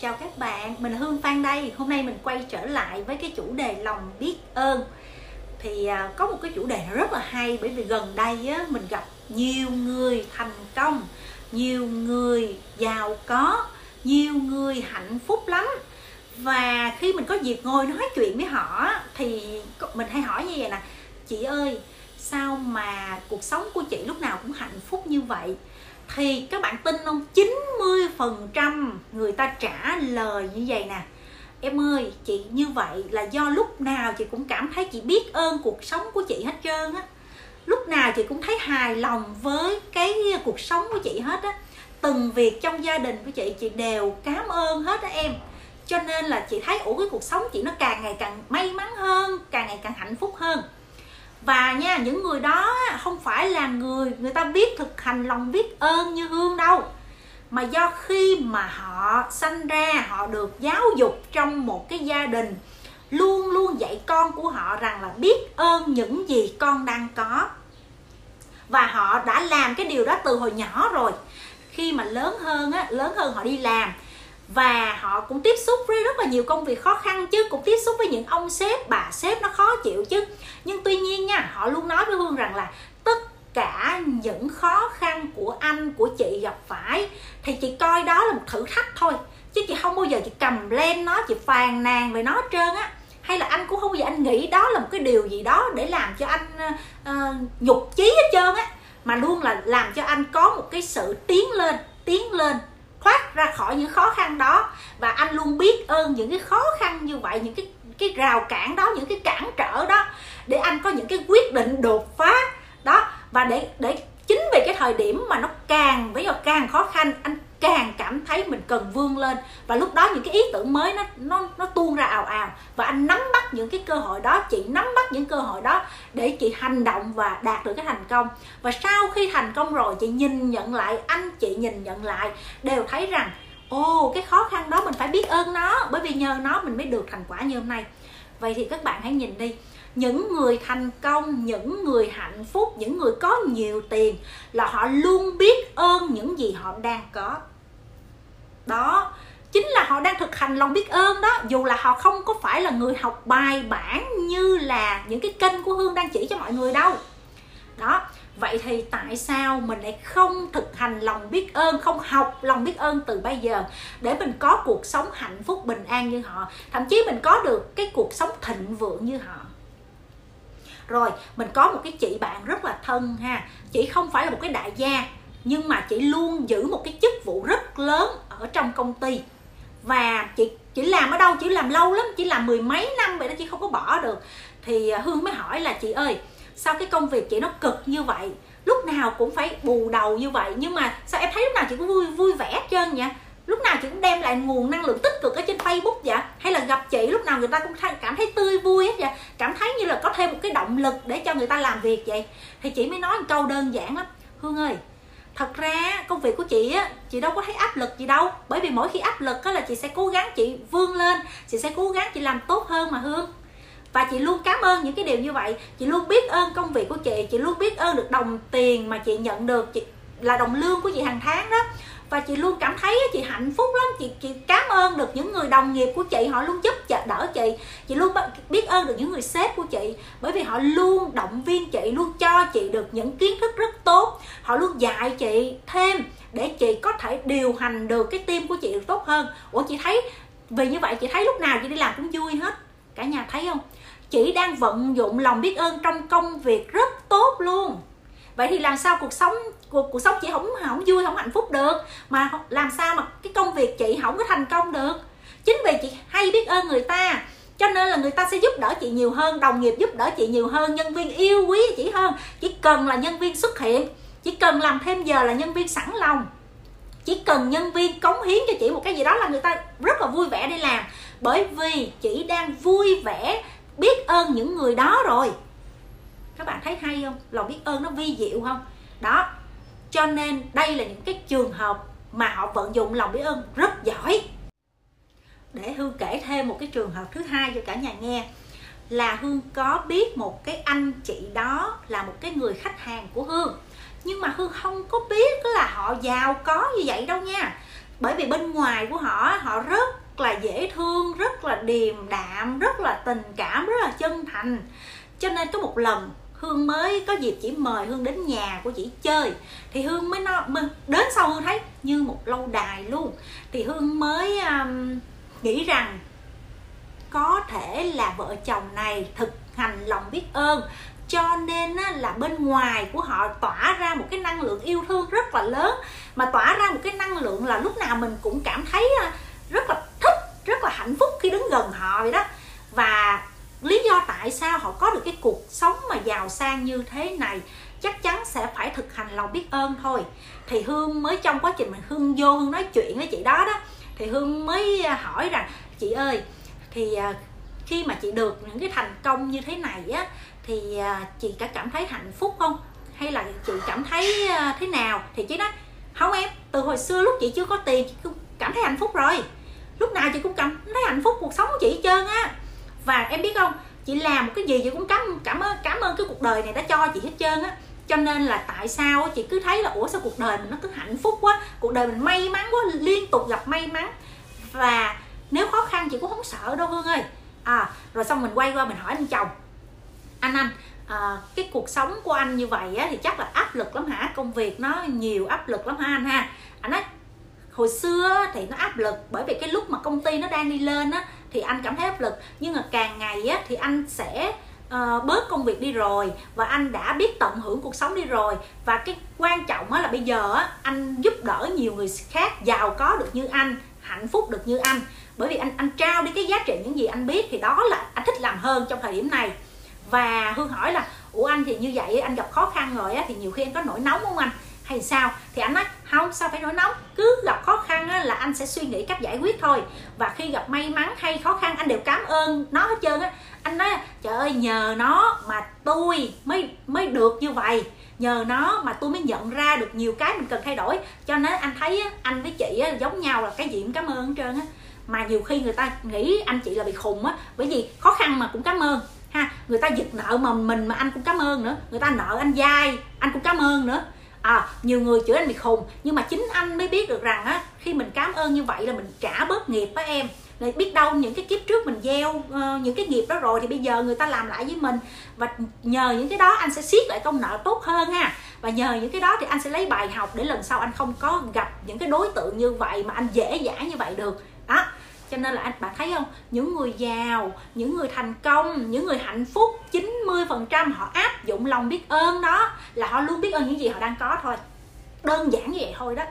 Chào các bạn, mình là Hương Phan đây. Hôm nay mình quay trở lại với cái chủ đề lòng biết ơn. Thì à, có một cái chủ đề rất là hay Bởi vì gần đây á, mình gặp nhiều người thành công Nhiều người giàu có Nhiều người hạnh phúc lắm. Và khi mình có dịp ngồi nói chuyện với họ Thì mình hay hỏi như vậy nè Chị ơi, sao mà cuộc sống của chị lúc nào cũng hạnh phúc như vậy? Thì các bạn tin không? 90% người ta trả lời như vậy nè. Em ơi, chị như vậy là do lúc nào chị cũng cảm thấy chị biết ơn cuộc sống của chị hết trơn á. Lúc nào chị cũng thấy hài lòng với cái cuộc sống của chị hết á. Từng việc trong gia đình của chị chị đều cảm ơn hết á em. Cho nên là chị thấy, ủa, cái cuộc sống chị nó càng ngày càng may mắn hơn, càng ngày càng hạnh phúc hơn và nha, những người đó không phải là người người ta biết thực hành lòng biết ơn như hương đâu. Mà do khi mà họ sanh ra, họ được giáo dục trong một cái gia đình, luôn luôn dạy con của họ rằng là biết ơn những gì con đang có. Và họ đã làm cái điều đó từ hồi nhỏ rồi. Khi mà lớn hơn á, lớn hơn họ đi làm và họ cũng tiếp xúc với rất là nhiều công việc khó khăn chứ cũng tiếp xúc với những ông sếp bà sếp nó khó chịu chứ. Nhưng tuy nhiên nha họ luôn nói với hương rằng là tất cả những khó khăn của anh của chị gặp phải thì chị coi đó là một thử thách thôi. Chứ chị không bao giờ chị cầm lên nó chị phàn nàn về nó hết trơn á. Hay là anh cũng không bao giờ anh nghĩ đó là một cái điều gì đó để làm cho anh uh, nhục chí hết trơn á. Mà luôn là làm cho anh có một cái sự tiến lên tiến lên thoát ra khỏi những khó khăn đó. Và anh luôn biết ơn những cái khó khăn như vậy, những cái cái rào cản đó, những cái cản trở đó để anh có những cái quyết định đột phá. Đó, và để để chính vì cái thời điểm mà nó càng với càng khó khăn, anh càng cảm thấy mình cần vươn lên. Và lúc đó những cái ý tưởng mới nó nó nó tuôn ra ào ào. Và anh nắm bắt những cái cơ hội đó, chị nắm bắt những cơ hội đó để chị hành động và đạt được cái thành công. Và sau khi thành công rồi, chị nhìn nhận lại, anh chị nhìn nhận lại, đều thấy rằng, ồ, cái khó khăn đó mình phải biết ơn nó, bởi vì nhờ nó mình mới được thành quả như hôm nay. Vậy thì các bạn hãy nhìn đi. Những người thành công, những người hạnh phúc, những người có nhiều tiền là họ luôn biết ơn những gì họ đang có họ đang thực hành lòng biết ơn đó, dù là họ không có phải là người học bài bản như là những cái kênh của hương đang chỉ cho mọi người đâu. Đó, vậy thì tại sao mình lại không thực hành lòng biết ơn, không học lòng biết ơn từ bây giờ để mình có cuộc sống hạnh phúc, bình an như họ? Thậm chí mình có được cái cuộc sống thịnh vượng như họ. Rồi, mình có một cái chị bạn rất là thân ha. Chị không phải là một cái đại gia, nhưng mà chị luôn giữ một cái chức vụ rất lớn ở trong công ty và chị chỉ làm ở đâu chỉ làm lâu lắm, chỉ làm mười mấy năm vậy đó, chị không có bỏ được. Thì à, hương mới hỏi là, chị ơi sao cái công việc chị nó cực như vậy, lúc nào cũng phải bù đầu như vậy, nhưng mà sao em thấy lúc nào chị cũng vui vui vẻ hết trơn vậy? Lúc nào chị cũng đem lại nguồn năng lượng tích cực ở trên facebook vậy? Hay là gặp chị, lúc nào người ta cũng cảm thấy tươi vui hết vậy? Cảm thấy như là có thêm một cái động lực để cho người ta làm việc vậy? Thì chị mới nói một câu đơn giản lắm. Hương ơi thật ra, công việc của chị á, chị đâu có thấy áp lực gì đâu. Bởi vì mỗi khi áp lực á là chị sẽ cố gắng chị vươn lên, chị sẽ cố gắng chị làm tốt hơn mà hương. Và chị luôn cảm ơn những cái điều như vậy. Chị luôn biết ơn công việc của chị chị luôn biết ơn được đồng tiền mà chị nhận được. Chị là đồng lương của chị hàng tháng đó. Và chị luôn cảm thấy chị hạnh phúc lắm. Chị chị cảm ơn được những người đồng nghiệp của chị, họ luôn giúp trợ đỡ chị. Chị luôn biết ơn được những người sếp của chị. Bởi vì họ luôn động viên chị, luôn cho chị được những kiến thức rất tốt họ luôn dạy chị thêm để chị có thể điều hành được cái tim của chị được tốt hơn. Ủa, chị thấy, vì như vậy chị thấy lúc nào chị đi làm cũng vui hết. Cả nhà thấy không? Chị đang vận dụng lòng biết ơn trong công việc rất tốt luôn. Vậy thì làm sao cuộc sống, cuộc cuộc sống chị không không vui, không hạnh phúc được? Mà làm sao mà cái công việc chị không có thành công được? Chính vì chị hay biết ơn người ta, cho nên là người ta sẽ giúp đỡ chị nhiều hơn, đồng nghiệp giúp đỡ chị nhiều hơn, nhân viên yêu quý chị hơn. Chỉ cần là nhân viên xuất hiện chỉ cần làm thêm giờ là nhân viên sẵn lòng. Chỉ cần nhân viên cống hiến cho chị một cái gì đó là người ta rất là vui vẻ đi làm. Bởi vì chị đang vui vẻ biết ơn những người đó rồi. Các bạn thấy hay không? Lòng biết ơn nó vi diệu không? Đó. Cho nên đây là những cái trường hợp mà họ vận dụng lòng biết ơn rất giỏi. Để hương kể thêm một cái trường hợp thứ hai cho cả nhà nghe. Là hương có biết một cái anh chị đó là một cái người khách hàng của hương nhưng mà hương không có biết là họ giàu có như vậy đâu nha. Bởi vì bên ngoài của họ họ rất là dễ thương rất là điềm đạm rất là tình cảm rất là chân thành. Cho nên có một lần hương mới có dịp chỉ mời hương đến nhà của chị chơi. Thì hương mới nói đến sau hương thấy như một lâu đài luôn. Thì hương mới um, nghĩ rằng có thể là vợ chồng này thực hành lòng biết ơn cho nên là bên ngoài của họ tỏa ra một cái năng lượng yêu thương rất là lớn. Mà tỏa ra một cái năng lượng là lúc nào mình cũng cảm thấy à, rất là thích, rất là hạnh phúc khi đứng gần họ vậy đó. Và lý do tại sao họ có được cái cuộc sống mà giàu sang như thế này, chắc chắn sẽ phải thực hành lòng biết ơn thôi. Thì hương mới trong quá trình mình hương vô hương nói chuyện với chị đó đó thì hương mới à, hỏi rằng, chị ơi, thì à, khi mà chị được những cái thành công như thế này á, thì à, chị có cảm thấy hạnh phúc không? Hay là chị cảm thấy à, thế nào? Thì chị nói, không em, từ hồi xưa lúc chị chưa có tiền, chị cũng cảm thấy hạnh phúc rồi. Lúc nào chị cũng cảm thấy hạnh phúc cuộc sống của chị hết trơn á. Và em biết không, chị làm cái gì chị cũng cảm cảm ơn cảm ơn cái cuộc đời này đã cho chị hết trơn á. Cho nên là tại sao chị cứ thấy là, ủa, sao cuộc đời mình nó cứ hạnh phúc quá, cuộc đời mình may mắn quá, liên tục gặp may mắn. Và nếu khó khăn chị cũng không sợ đâu hương ơi à rồi xong mình quay qua mình hỏi anh chồng. Anh anh à, cái cuộc sống của anh như vậy á, thì chắc là áp lực lắm hả? Công việc nó nhiều áp lực lắm ha anh ha? Anh nói hồi xưa thì nó áp lực bởi vì cái lúc mà công ty nó đang đi lên á thì anh cảm thấy áp lực. Nhưng mà càng ngày á thì anh sẽ uh, bớt công việc đi rồi và anh đã biết tận hưởng cuộc sống đi rồi. Và cái quan trọng á là bây giờ á anh giúp đỡ nhiều người khác giàu có được như anh hạnh phúc được như anh bởi vì anh anh trao đi cái giá trị những gì anh biết thì đó là anh thích làm hơn trong thời điểm này. Và hương hỏi là ủa anh thì như vậy anh gặp khó khăn rồi á thì nhiều khi anh có nổi nóng không anh? Hay sao? Thì anh nói không sao phải nổi nóng? Cứ gặp khó khăn á, là anh sẽ suy nghĩ cách giải quyết thôi. Và khi gặp may mắn hay khó khăn anh đều cảm ơn nó hết trơn á. Anh nói trời ơi nhờ nó mà tôi mới mới được như vậy. Nhờ nó mà tôi mới nhận ra được nhiều cái mình cần thay đổi. Cho nên anh thấy á, anh với chị á, giống nhau là cái gì cũng cảm ơn hết trơn á mà nhiều khi người ta nghĩ anh chị là bị khùng á bởi vì khó khăn mà cũng cảm ơn ha. Người ta giật nợ mà mình mà anh cũng cảm ơn nữa. Người ta nợ anh dai anh cũng cảm ơn nữa. À, nhiều người chửi anh bị khùng nhưng mà chính anh mới biết được rằng á khi mình cảm ơn như vậy là mình trả bớt nghiệp á em. Để biết đâu những cái kiếp trước mình gieo uh, những cái nghiệp đó rồi thì bây giờ người ta làm lại với mình. Và nhờ những cái đó anh sẽ siết lại công nợ tốt hơn ha. Và nhờ những cái đó thì anh sẽ lấy bài học để lần sau anh không có gặp những cái đối tượng như vậy mà anh dễ dãi như vậy được đó, cho nên là anh bạn thấy không? Những người giàu, những người thành công, những người hạnh phúc 90% họ áp dụng lòng biết ơn đó, là họ luôn biết ơn những gì họ đang có thôi. Đơn giản như vậy thôi đó.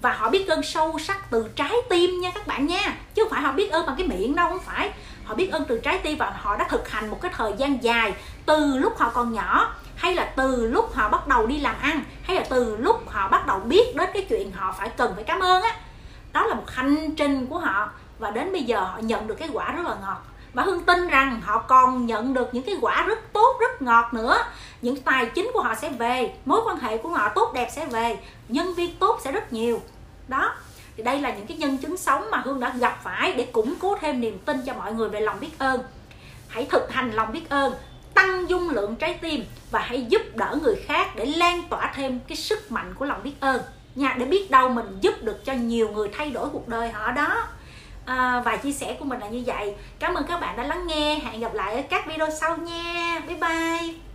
Và họ biết ơn sâu sắc từ trái tim nha các bạn nha. Chứ không phải họ biết ơn bằng cái miệng đâu, không phải. Họ biết ơn từ trái tim và họ đã thực hành một cái thời gian dài. Từ lúc họ còn nhỏ, hay là từ lúc họ bắt đầu đi làm ăn, hay là từ lúc họ bắt đầu biết đến cái chuyện họ phải cần phải cảm ơn á đó là một hành trình của họ. Và đến bây giờ họ nhận được cái quả rất là ngọt. Và hương tin rằng họ còn nhận được những cái quả rất tốt, rất ngọt nữa. Những tài chính của họ sẽ về, mối quan hệ của họ tốt đẹp sẽ về, nhân viên tốt sẽ rất nhiều. Đó, thì đây là những cái nhân chứng sống mà hương đã gặp phải để củng cố thêm niềm tin cho mọi người về lòng biết ơn. Hãy thực hành lòng biết ơn, tăng dung lượng trái tim và hãy giúp đỡ người khác để lan tỏa thêm cái sức mạnh của lòng biết ơn nha để biết đâu mình giúp được cho nhiều người thay đổi cuộc đời họ đó. À, và chia sẻ của mình là như vậy. Cảm ơn các bạn đã lắng nghe. Hẹn gặp lại ở các video sau nha. Bye bye.